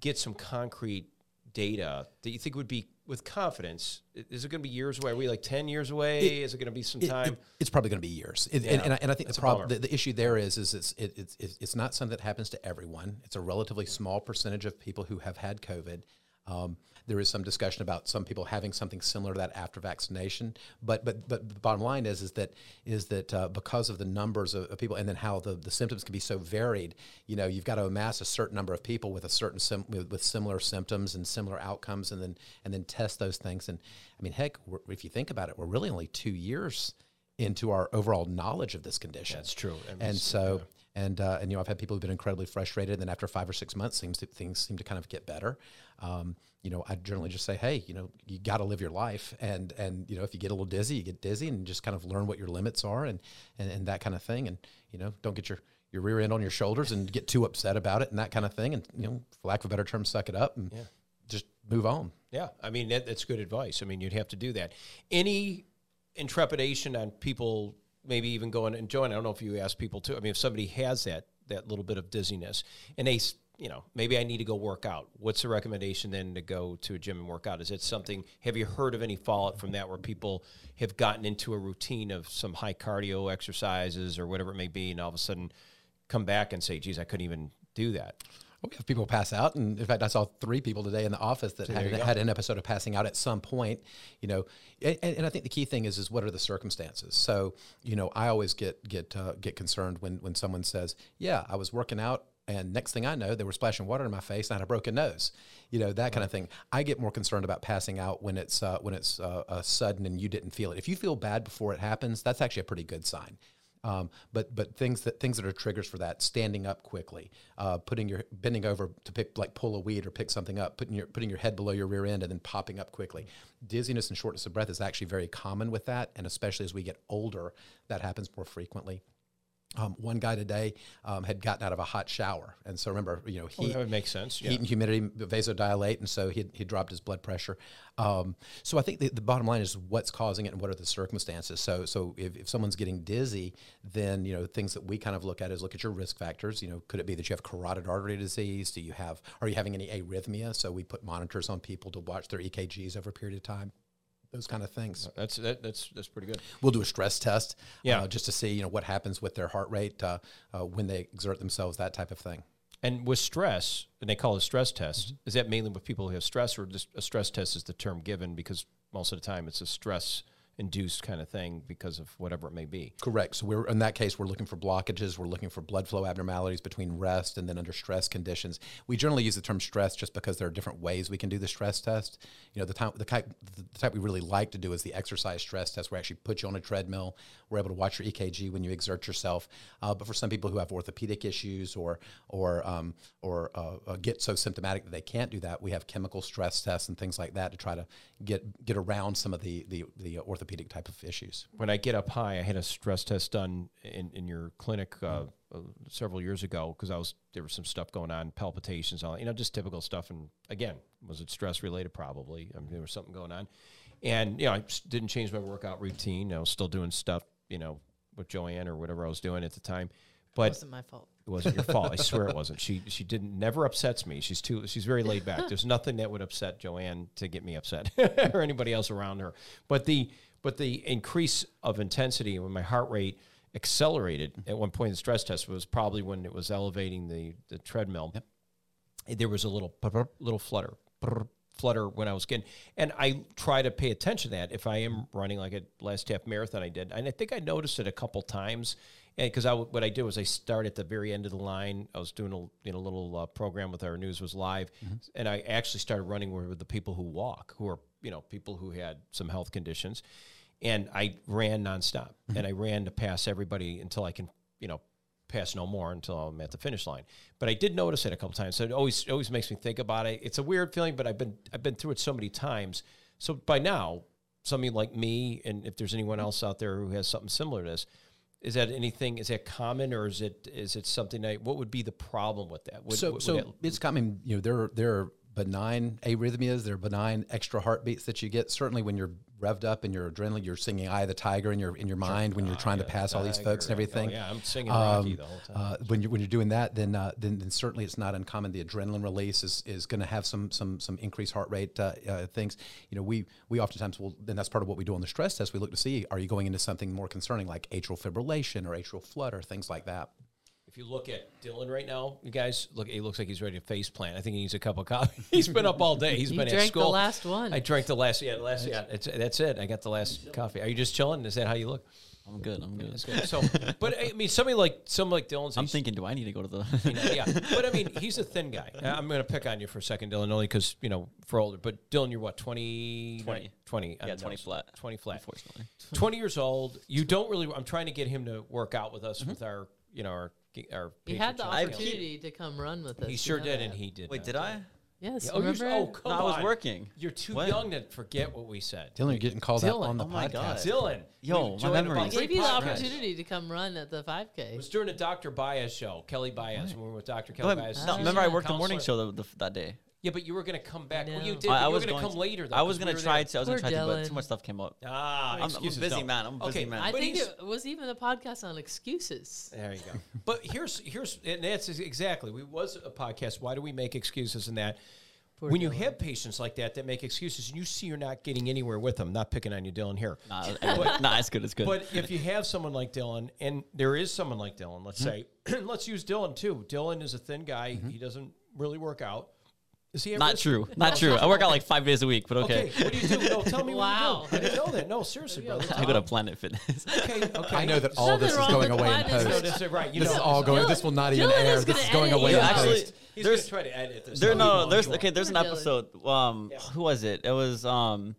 get some concrete data that you think would be with confidence? Is it going to be years away? Are we like ten years away? is it going to be some It- time? it- it's probably going to be years, It- Yeah. and, and, I, and I think That's the problem, the, the issue there is, is it's it, it's it's it's not something that happens to everyone. It's a relatively small percentage of people who have had COVID. Um, there is some discussion about some people having something similar to that after vaccination, but but but the bottom line is is that is that uh, because of the numbers of, of people and then how the, the symptoms can be so varied, you know, you've got to amass a certain number of people with a certain sim- with, with similar symptoms and similar outcomes, and then and then test those things. And I mean, heck, if you think about it, we're really only two years into our overall knowledge of this condition. That's true. I mean, And so, and uh, and you know, I've had people who've been incredibly frustrated. And then after five or six months, things things seem to kind of get better. Um, you know, I generally just say, hey, you know, you got to live your life, and and you know, if you get a little dizzy, you get dizzy, and just kind of learn what your limits are, and and, and that kind of thing. And you know, don't get your your rear end on your shoulders and get too upset about it and that kind of thing. And you know, for lack of a better term, suck it up and just move on. Yeah, I mean that, that's good advice. I mean you'd have to do that. Any intrepidation on people maybe even going and Joan, I don't know if you ask people too. I mean if somebody has that that little bit of dizziness and they you know, maybe I need to go work out. What's the recommendation then to go to a gym and work out? Is it something have you heard of any fallout from that where people have gotten into a routine of some high cardio exercises or whatever it may be and all of a sudden come back and say, geez, I couldn't even do that. We have people pass out, and in fact, I saw three people today in the office that had, you go. had an episode of passing out at some point. You know, and, and I think the key thing is is what are the circumstances. So, you know, I always get get uh, get concerned when when someone says, "Yeah, I was working out." And next thing I know, they were splashing water in my face, and I had a broken nose, you know that kind of thing. I get more concerned about passing out when it's uh, when it's uh, uh, sudden and you didn't feel it. If you feel bad before it happens, that's actually a pretty good sign. Um, but but things that things that are triggers for that: standing up quickly, uh, putting your bending over to pick like pull a weed or pick something up, putting your putting your head below your rear end, and then popping up quickly. Dizziness and shortness of breath is actually very common with that, and especially as we get older, that happens more frequently. Um, one guy today um, had gotten out of a hot shower, and so remember, you know, heat, that would make sense. Yeah. heat and humidity vasodilate, and so he he dropped his blood pressure. Um, so I think the, the bottom line is what's causing it and what are the circumstances. So so if, if someone's getting dizzy, then you know things that we kind of look at is look at your risk factors. You know, could it be that you have carotid artery disease? Do you have are you having any arrhythmia? So we put monitors on people to watch their EKGs over a period of time. Those kind of things. That's that, that's that's pretty good. We'll do a stress test, Yeah. uh, just to see you know what happens with their heart rate uh, uh, when they exert themselves, that type of thing. And with stress, and they call it a stress test, is that mainly with people who have stress, or just a stress test is the term given because most of the time it's a stress induced kind of thing because of whatever it may be. Correct. So we're in that case, we're looking for blockages. We're looking for blood flow abnormalities between rest and then under stress conditions. We generally use the term stress just because there are different ways we can do the stress test. You know, the time the type the type we really like to do is the exercise stress test, where we actually put you on a treadmill. We're able to watch your EKG when you exert yourself. Uh, but for some people who have orthopedic issues or or um, or uh, uh, get so symptomatic that they can't do that, we have chemical stress tests and things like that to try to get get around some of the the, the orthopedic type of issues. When I get up high, I had a stress test done in, in your clinic uh, uh, several years ago because I was there was some stuff going on, palpitations, all you know, just typical stuff. And again, was it stress related? Probably. I mean, there was something going on, and you know, I didn't change my workout routine. I was still doing stuff, you know, with Joanne or whatever I was doing at the time, But It but wasn't my fault. it wasn't your fault. I swear it wasn't. She she didn't never upsets me. She's too she's very laid back. There's nothing that would upset Joanne to get me upset or anybody else around her. But the but the increase of intensity when my heart rate accelerated mm-hmm. at one point in the stress test was probably when it was elevating the the treadmill. There was a little little flutter flutter when I was getting, and I try to pay attention to that. If I am running like a last half marathon I did, and I think I noticed it a couple times, and because I what I did was I start at the very end of the line. I was doing a you know, little uh, program with our news was live, and I actually started running with the people who walk, who are you know people who had some health conditions, and I ran nonstop, and I ran to pass everybody until I can you know pass no more until I'm at the finish line. But I did notice it a couple times. So it always always makes me think about it. It's a weird feeling, but I've been I've been through it so many times. So by now, somebody like me, and if there's anyone else out there who has something similar to this, is that anything? Is that common, or is it is it something that? What would be the problem with that? Would, so would so that- it's common. You know, there are, there are benign arrhythmias, they're benign extra heartbeats that you get. Certainly, when you're revved up and your adrenaline, you're singing "Eye of the Tiger" in your in your mind when you're trying to pass all these folks and everything. Oh, yeah, I'm singing Rocky Um, the whole time. uh, when you're when you're doing that, then uh, then then certainly it's not uncommon. The adrenaline release is, is going to have some some some increased heart rate uh, uh, things. You know, we we oftentimes will, and that's part of what we do on the stress test. We look to see are you going into something more concerning like atrial fibrillation or atrial flutter, things like that. If you look at Dylan right now, you guys look. He looks like he's ready to face plant. I think he needs a cup of coffee. He's been up all day. He's You been at drank the school. last one. I drank the last. Yeah, the last. Yeah, it's, that's it. I got the last coffee. Are you just chilling? Is that how you look? I'm good. I'm good. So, but I mean, somebody like somebody like Dylan's. I'm thinking, do I need to go to the? you know, yeah, but I mean, he's a thin guy. Uh, I'm going to pick on you for a second, Dylan, only because you know for older. But Dylan, you're what 20? 20. 20. Yeah, uh, 20 flat. 20 flat. Unfortunately, 20 years old. You don't really. I'm trying to get him to work out with us Mm-hmm. with our, you know, our our. He had the Patreon opportunity to come run with us. He you sure know did, that. and he did. wait, not. did I? Yes, Oh, you're, remember? oh, come No, I was working. You're too When? young to forget what we said. Dylan, you're getting called out Dylan. on the Oh my podcast. God. Dylan, Yo, we my joined memory. about I Great gave you the podcast. opportunity to come run at the 5K. It was during a Dr. Baez show, Kelly Baez, when we were with Dr. Kelly I- Baez. no, Oh, remember I yeah. worked the morning show the, the, that day. Yeah, but you were going to come back. Well, you did. I, I you was were going to going come later, though. I was gonna were try there. to. I was Poor gonna try to, but too much stuff came up. Ah, I'm, I'm a excuses busy don't. man. I'm a busy Okay, man. I But think it was even a podcast on excuses. There you go. But here's here's and that's exactly. We was a podcast. Why do we make excuses in that? Poor when you have patients like that that make excuses, and you see you're not getting anywhere with them. Not picking on you, Dylan. Here, Nah, anyway, nah, it's good. It's good. But if you have someone like Dylan, and there is someone like Dylan, let's say, let's use Dylan too. Dylan is a thin guy. He doesn't really work out. Is he? at not true. Not true. I work out like five days a week, but okay. Okay. What do you do? No, tell me Wow. what you do. I didn't know that. No, seriously, brother. I go to Planet Fitness. Okay. Okay. I know that all nothing this is going away in Planet. No, post. this is right. You This know, is all going. Dylan- this will not even Dylan air. is This is going away you in. Actually, post. He's there's- gonna try to edit this. There no, there's okay. There's an episode. Um, who was it? It was um,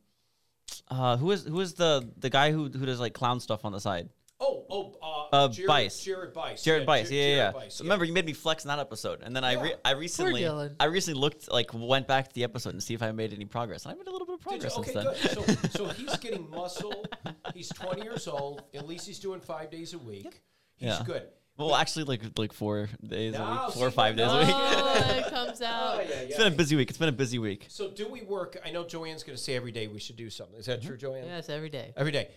uh, who is who is the the guy who who does like clown stuff on the side? Oh, oh, uh, Uh, Jared, Bice. Jared Bice. Jared Bice, Jer- yeah, yeah, yeah. Bice, So remember, you made me flex in that episode, and then I re- I recently Dylan. I recently looked like went back to the episode and see if I made any progress, and I made a little bit of progress Okay, since then. good. So, so he's getting muscle. He's 20 years old. At least he's doing five days a week. He's Yeah. good. Well, actually, like like four days a week, four or see, five days a Oh, week. it comes Oh, out. yeah, It's yeah. been a busy week. It's been a busy week. So do we work? I know Joanne's going to say every day we should do something. Is that true, Joanne? Yes, every day. Every day.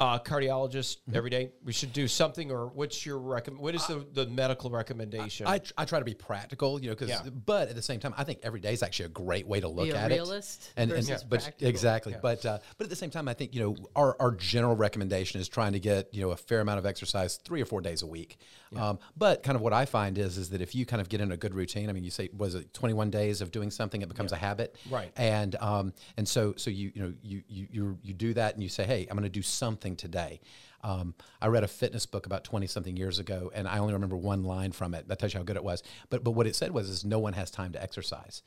Uh, cardiologist every day. We should do something, or what's your recommend? What is the, the medical recommendation? I, tr- I try to be practical, you know, because Yeah. but at the same time, I think every day is actually a great way to look Be a at realist it. And, and versus but practical. exactly, but uh, but at the same time, I think you know our, our general recommendation is trying to get you know a fair amount of exercise three or four days a week. Um, but kind of what I find is is that if you kind of get in a good routine, I mean, you say was it twenty one days of doing something, it becomes a habit, Right. And um, and so so you you know you you you, you do that, and you say, hey, I'm going to do something today. Um, I read a fitness book about 20 something years ago, and I only remember one line from it. That tells you how good it was. But but what it said was, is no one has time to exercise.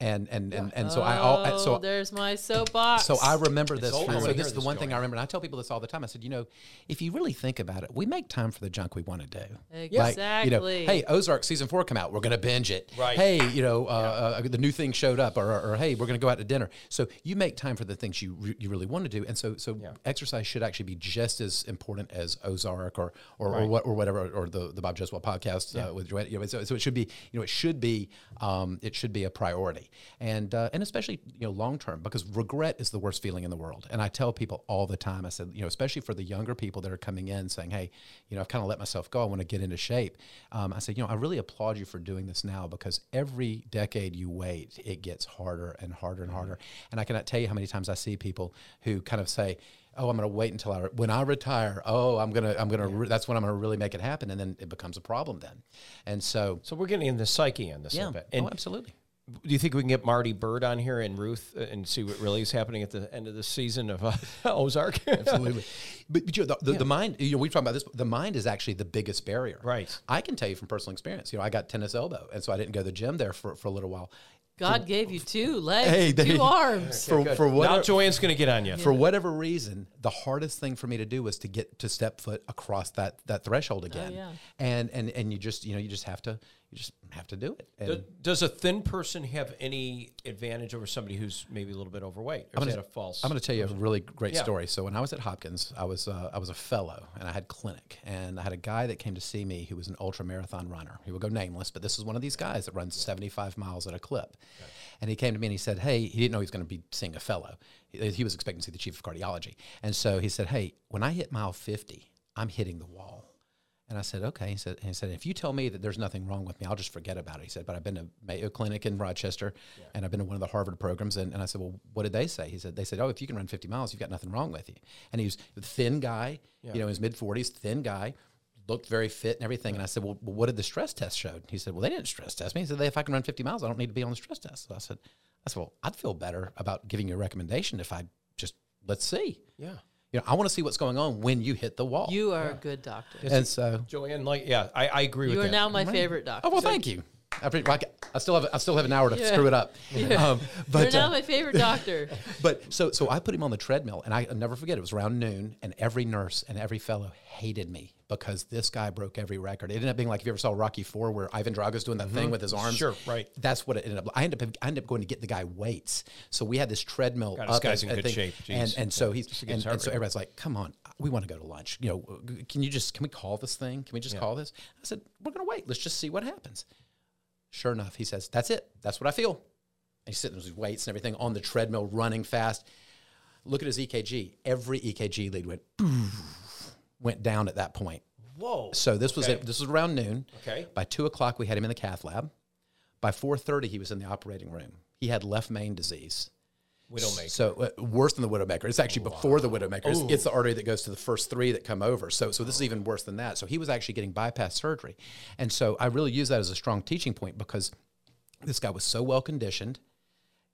And and, and, and so I all Oh, so there's my soapbox. so I remember this. From, so this is the this, one thing I remember. And I tell people this all the time. I said, you know, if you really think about it, we make time for the junk we want to do. Exactly. Like, you know, hey, Ozark season four come out. We're going to binge it. Right. Hey, you know, uh, uh, the new thing showed up, or, or, or, hey, we're going to go out to dinner. So you make time for the things you re- you really want to do, and so so exercise should actually be just as important as Ozark or or, or what or whatever or the the Bob Jeswald podcast uh, with Joanne. You know, so, so it should be you know it should be um, it should be a priority, and uh, and especially you know long term because regret is the worst feeling in the world. And I tell people all the time. I said you know especially for the younger people that are coming in saying, hey, you know I've kind of let myself go. I want to get into shape. Um, I said you know I really applaud you for doing this now because every decade you wait, it gets harder and harder and harder. And I cannot tell you how many times I see people who kind of say. Oh, I'm going to wait until I when I retire. Oh, I'm gonna I'm gonna re- that's when I'm gonna really make it happen, and then it becomes a problem then. And so, so we're getting in the psyche on this a yeah, little bit. And oh, absolutely. Do you think we can get Marty Byrde on here and Ruth uh, and see what really is happening at the end of the season of uh, Ozark? Absolutely. But, but you know, the, the, the mind, you know, we've talked about this, the mind is actually the biggest barrier. Right. I can tell you from personal experience, you know, I got tennis elbow, and so I didn't go to the gym there for, for a little while. God gave you two legs, Hey, there two you- arms. For, Good. for now Joanne's going to get on you. for whatever reason, the hardest thing for me to do was to get to step foot across that, that threshold again. yeah. And, and, and you just, you know, you just have to, you just have to do it. And Does a thin person have any advantage over somebody who's maybe a little bit overweight? Or is that a false? I'm going to tell you a really great Yeah. story. So when I was at Hopkins, I was uh, I was a fellow and I had clinic, and I had a guy that came to see me who was an ultra marathon runner. He would go nameless, but this is one of these guys that runs 75 miles at a clip. And he came to me and he said, "Hey, he didn't know he was going to be seeing a fellow. He, he was expecting to see the chief of cardiology, and so he said, "Hey, when I hit mile 50, I'm hitting the wall." And I said, okay. He said, he said, if you tell me that there's nothing wrong with me, I'll just forget about it. He said, but I've been to Mayo Clinic in Rochester and I've been to one of the Harvard programs. And, and I said, well, what did they say? He said, they said, oh, if you can run 50 miles, you've got nothing wrong with you. And he was a thin guy, you know, his mid 40s, thin guy, looked very fit and everything. And I said, well, what did the stress test show? He said, well, they didn't stress test me. He said, if I can run 50 miles, I don't need to be on the stress test. So I said, I said, well, I'd feel better about giving you a recommendation if I just, let's see. yeah. You know, I want to see what's going on when you hit the wall. You are a good doctor. and so, Joanne, like, yeah, I, I agree You with you. You are that. now my favorite doctor. Oh well, thank you. I, pre- I, I still have I still have an hour to Yeah. screw it up. Um, but You're now uh, my favorite doctor. but so so I put him on the treadmill, and I I'll never forget. It was around noon, and every nurse and every fellow hated me because this guy broke every record. It ended up being like if you ever saw Rocky Four, where Ivan Drago's doing that thing with his arms. Sure, right. That's what it ended up. I ended up I ended up going to get the guy weights. So we had this treadmill. God, this guy's and- in good thing, shape. And Jeez. and so Yeah, he's and, and so everybody's like, come on, we want to go to lunch. You know, can you just can we call this thing? Can we just call this? I said we're gonna wait. Let's just see what happens. Sure enough, he says, That's it. That's what I feel. And he's sitting with his weights and everything on the treadmill, running fast. Look at his EKG. Every EKG lead went went down at that point. Whoa. So this was Okay. it. This was around noon. Okay. By two o'clock, we had him in the cath lab. By four thirty, he was in the operating room. He had left main disease. Widowmaker. So uh, worse than the widowmaker. It's actually before the widowmaker. It's, it's the artery that goes to the first three that come over. So so this is even worse than that. So he was actually getting bypass surgery, and so I really use that as a strong teaching point because this guy was so well conditioned.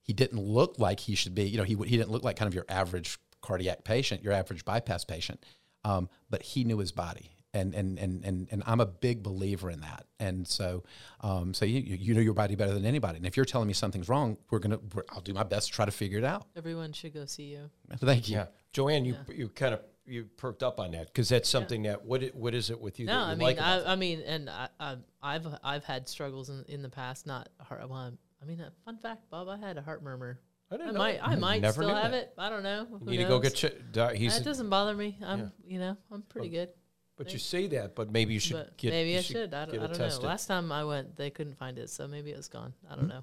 He didn't look like he should be. You know, he he didn't look like kind of your average cardiac patient, your average bypass patient. Um, but he knew his body. And, and, and, and, and I'm a big believer in that. And so, um, so you, you you know your body better than anybody. And if you're telling me something's wrong, we're gonna, we're, I'll do my best to try to figure it out. Everyone should go see you. Thank you. Yeah, Joanne, you you kind of you perked up on that because that's something that what it, what is it with you? No, that you I mean, like about I, I mean, and I, I, I've I've had struggles in, in the past. Not heart. Well, I mean, a fun fact, Bob, I had a heart murmur. I didn't I know might. I might Never still have that. it. I don't know. You Who need to go get ch- di- he's It doesn't bother me. I'm, you know, I'm pretty good. But you say that, but maybe you should but get. maybe I should. I don't, I don't know. Last time I went, they couldn't find it, so maybe it was gone. I don't know.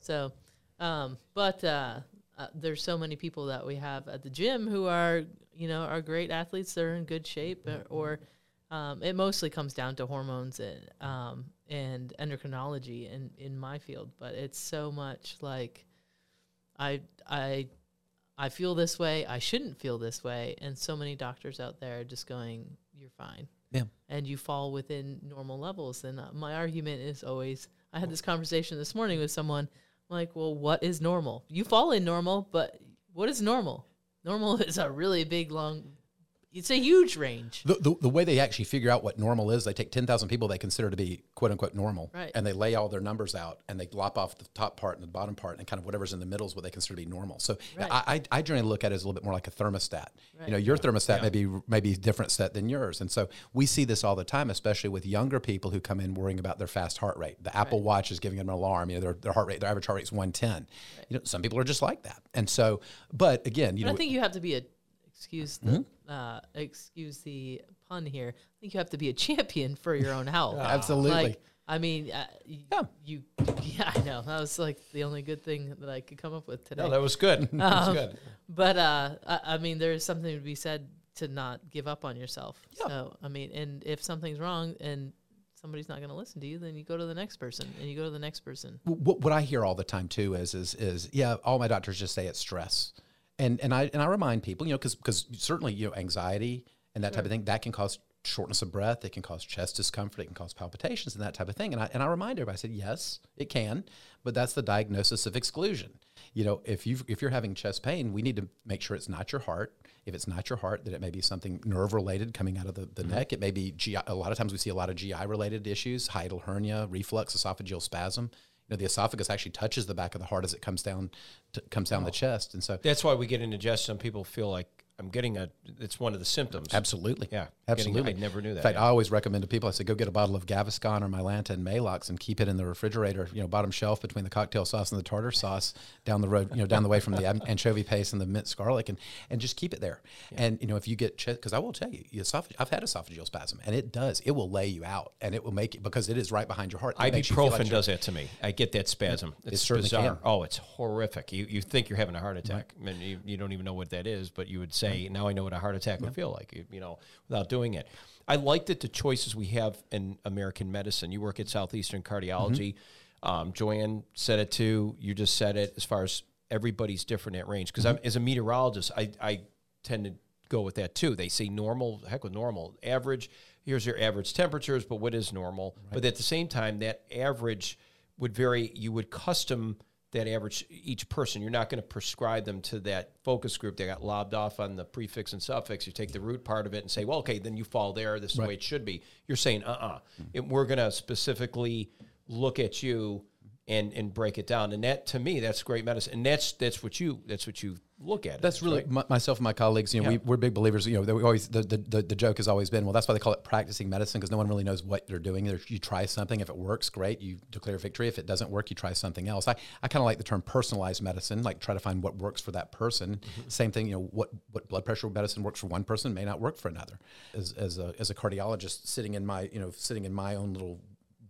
So, um, but uh, uh, there's so many people that we have at the gym who are, you know, are great athletes. They're in good shape, or, or um, it mostly comes down to hormones and um, and endocrinology in in my field. But it's so much like, I I. I feel this way. I shouldn't feel this way, and so many doctors out there are just going, "You're fine." Yeah. and you fall within normal levels. And uh, my argument is always I had this conversation this morning with someone I'm like, well, what is normal? You fall in normal, but what is normal? Normal is a really big, long, it's a huge range. The, the, the way they actually figure out what normal is, they take 10,000 people they consider to be quote unquote normal. Right. And they lay all their numbers out and they lop off the top part and the bottom part and kind of whatever's in the middle is what they consider to be normal. So Right. I, I, I generally look at it as a little bit more like a thermostat. Right. You know, your thermostat may be maybe a different set than yours. And so we see this all the time, especially with younger people who come in worrying about their fast heart rate. The Apple Watch is giving them an alarm. You know, their, their heart rate, their average heart rate is 110. You know, some people are just like that. And so, but again, you But know, I think you have to be a, excuse the, uh, excuse the pun here. I think you have to be a champion for your own health. Absolutely. Like, I mean, uh, y- Yeah. you, yeah, I know. That was like the only good thing that I could come up with today. no, that was good. That was Um, good. But uh, I, I mean, there's something to be said to not give up on yourself. Yeah. So I mean, and if something's wrong and somebody's not going to listen to you, then you go to the next person, and you go to the next person. what, what I hear all the time too is is is yeah, all my doctors just say it's stress, and and I and I remind people, you know, because because certainly you know anxiety and that type of mm. thing that can cause shortness of breath, it can cause chest discomfort, it can cause palpitations and that type of thing. And I and I remind everybody, I said yes, it can, but that's the diagnosis of exclusion. You know, if you if you're having chest pain, we need to make sure it's not your heart. If it's not your heart, that it may be something nerve related coming out of the, the mm-hmm. neck. It may be GI. A lot of times we see a lot of GI related issues, hiatal hernia, reflux, esophageal spasm. Know, the esophagus actually touches the back of the heart as it comes down to, comes down the chest, and so That's why we get indigestion. People feel like I'm getting a. It's one of the symptoms. Absolutely. Yeah, Absolutely. getting- I never knew that, In fact, yeah. I always recommend to people, I say, go get a bottle of Gaviscon or Mylanta and Maalox and keep it in the refrigerator, you know, bottom shelf between the cocktail sauce and the tartar sauce down the road, you know, down the way from the anchovy paste and the minced garlic and, and just keep it there. And, you know, if you get, because I will tell you, you I've had esophageal spasm and it does, it will lay you out and it will make it, because it is right behind your heart. It Ibuprofen like does that to me. I get that spasm. It's certainly bizarre. can. Oh, it's horrific. You you think you're having a heart attack, and you, you don't even know what that is, but you would say, "Now I know what a heart attack would feel like." You, know, without doing it. I like that the choices we have in American medicine. You work at Southeastern Cardiology. Um, Joanne said it too. You just said it. As far as everybody's different at range, because I'm as a meteorologist, I I tend to go with that too. They say normal, heck with normal, average. Here's your average temperatures, but what is normal? But at the same time, that average would vary. You would custom that average each person. You're not going to prescribe them to that focus group that got lobbed off on the prefix and suffix. You take the root part of it and say, well, okay, then you fall there. This is the way it should be. You're saying, uh, uh we're going to specifically look at you and and break it down. And that to me, that's great medicine. And that's that's what you that's what you look at. it. That's really my, myself and my colleagues. You know, Yeah. we, we're big believers. You know, that we always the, the, the, joke has always been, well, that's why they call it practicing medicine because no one really knows what they're doing. There, you try something, if it works, great, you declare victory. If it doesn't work, you try something else. I, I kind of like the term personalized medicine, like try to find what works for that person. Mm-hmm. Same thing, you know, what what blood pressure medicine works for one person may not work for another. As as a as a cardiologist sitting in my you know sitting in my own little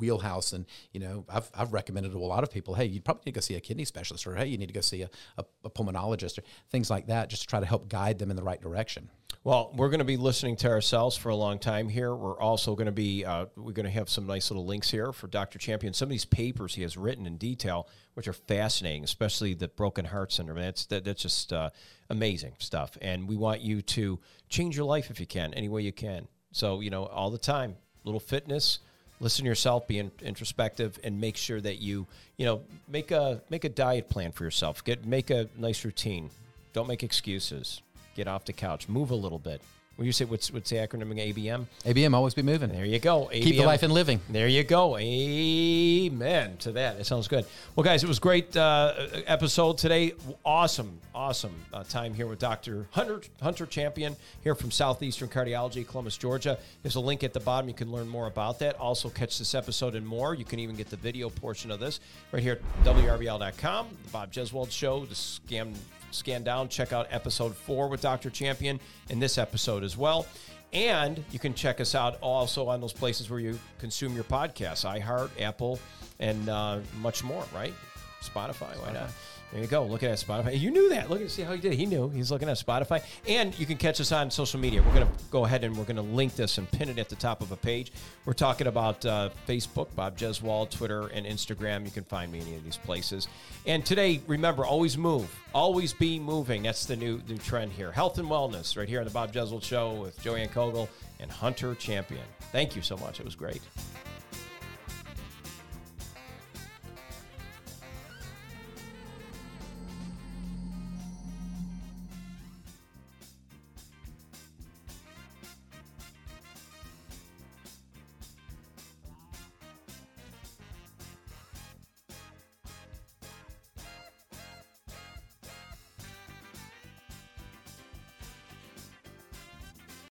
wheelhouse and you know I've, I've recommended to a lot of people hey you probably need to go see a kidney specialist or hey you need to go see a, a, a pulmonologist or things like that just to try to help guide them in the right direction Well, we're going to be listening to ourselves for a long time here. We're also going to be uh, we're going to have some nice little links here for Dr. Champion. Some of these papers he has written in detail, which are fascinating, especially the broken heart syndrome. That's that, that's just uh, amazing stuff. And we want you to change your life if you can, any way you can. So you know, all the time, little fitness. Listen to yourself, be in, introspective, and make sure that you, you know, make a make a diet plan for yourself. Get make a nice routine. Don't make excuses. Get off the couch. Move a little bit. When you say what's what's the acronym? ABM. abm always be moving There you go. ABM. keep the life and living There you go. Amen to that. It sounds good. Well, guys, it was a great uh, episode today. Awesome, awesome uh, time here with Dr. Hunter, Hunter Champion here from Southeastern Cardiology, Columbus, Georgia. There's a link at the bottom. You can learn more about that. Also, catch this episode and more. You can even get the video portion of this right here at WRBL.com, the Bob Jeswald Show. The scan, scan down, check out episode four with Dr. Champion and this episode as well. And you can check us out also on those places where you consume your podcasts iHeart, Apple, and uh, much more, right? Spotify, why not? There you go. Look at that Spotify. You knew that. Look at see how he did. He knew. He's looking at Spotify. And you can catch us on social media. We're going to go ahead and we're going to link this and pin it at the top of a page. We're talking about uh, Facebook, Bob Jeswald, Twitter, and Instagram. You can find me any of these places. And today, remember, always move. Always be moving. That's the new new trend here. Health and wellness right here on the Bob Jeswald Show with Joanne Cogle and Hunter Champion. Thank you so much. It was great.